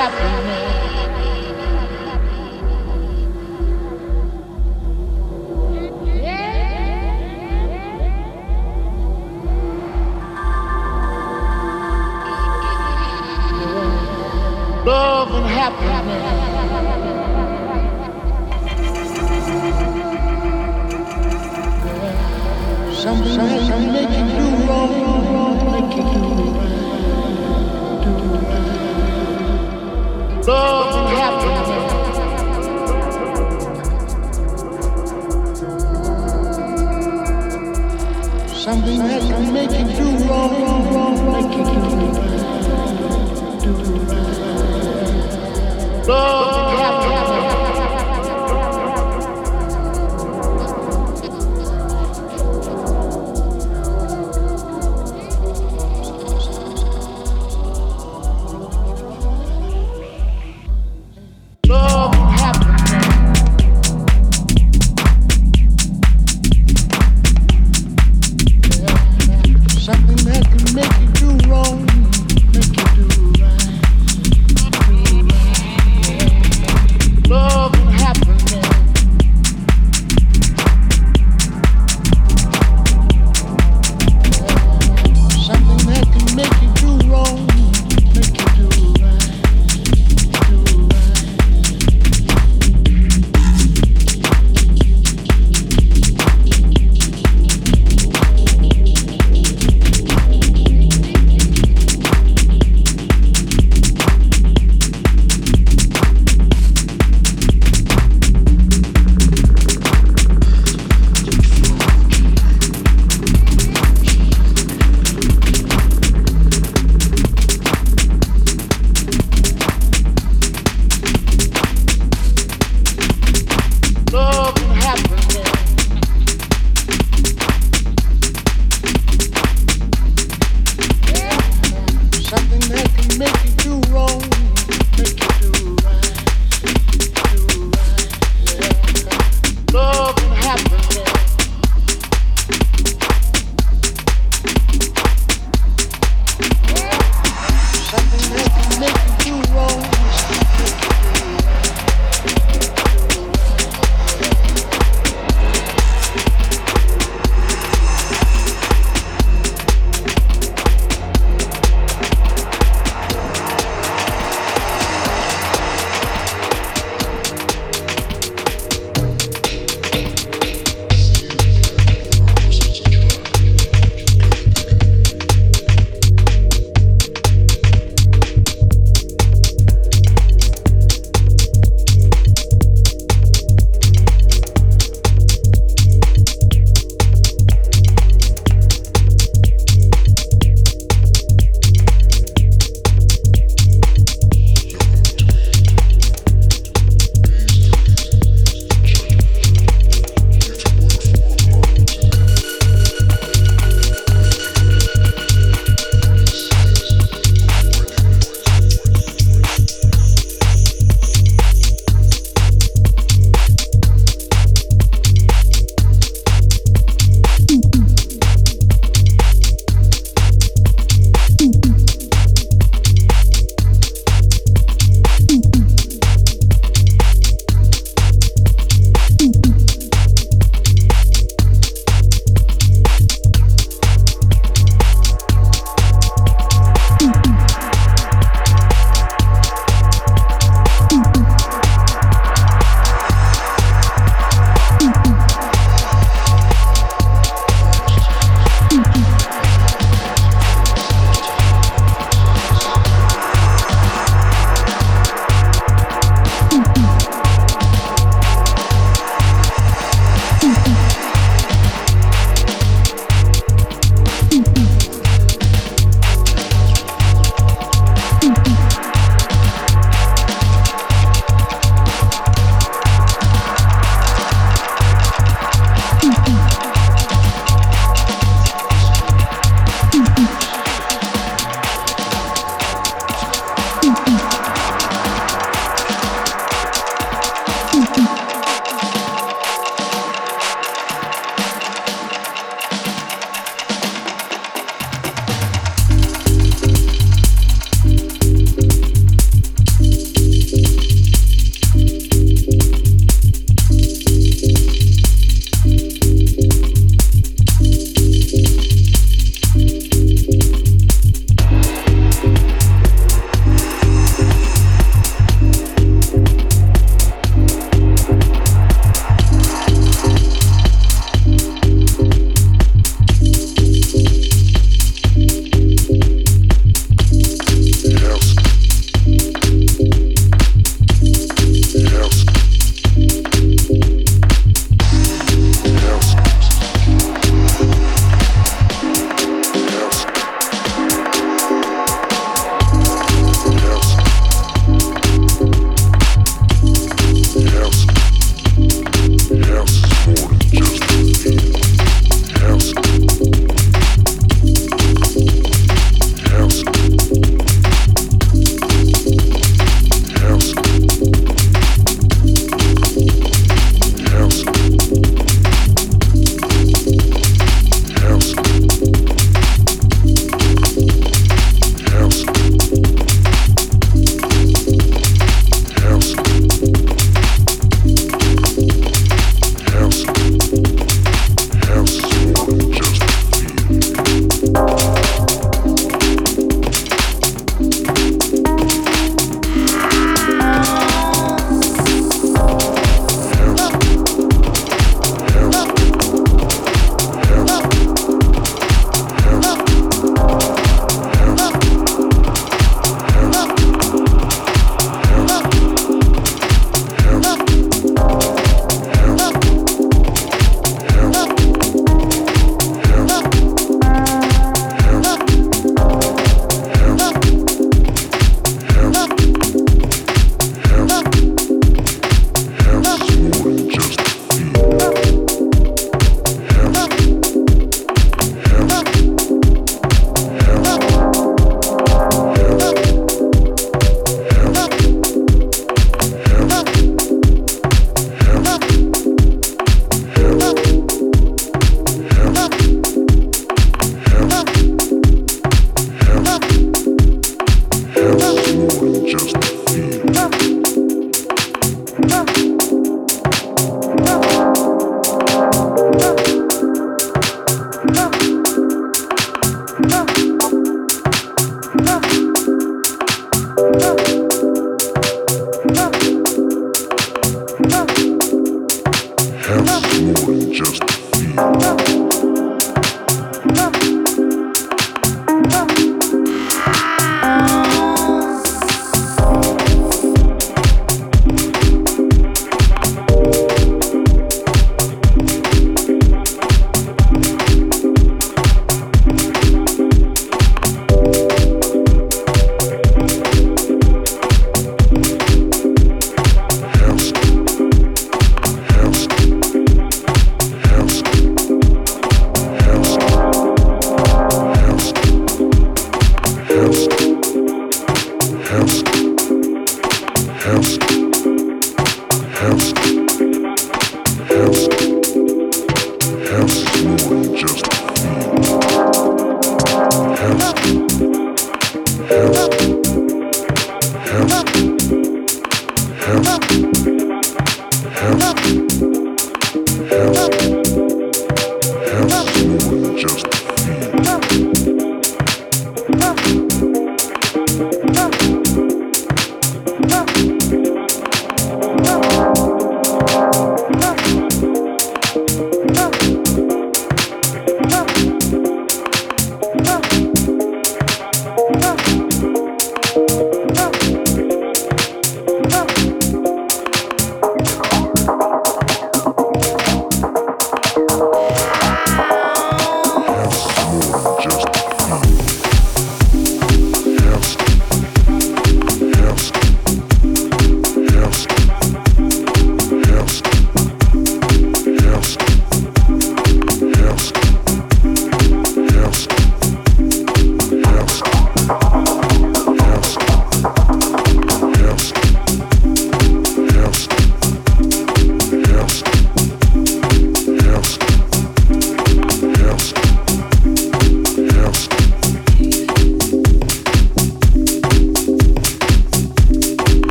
happiness.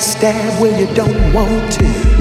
Stab where you don't want to.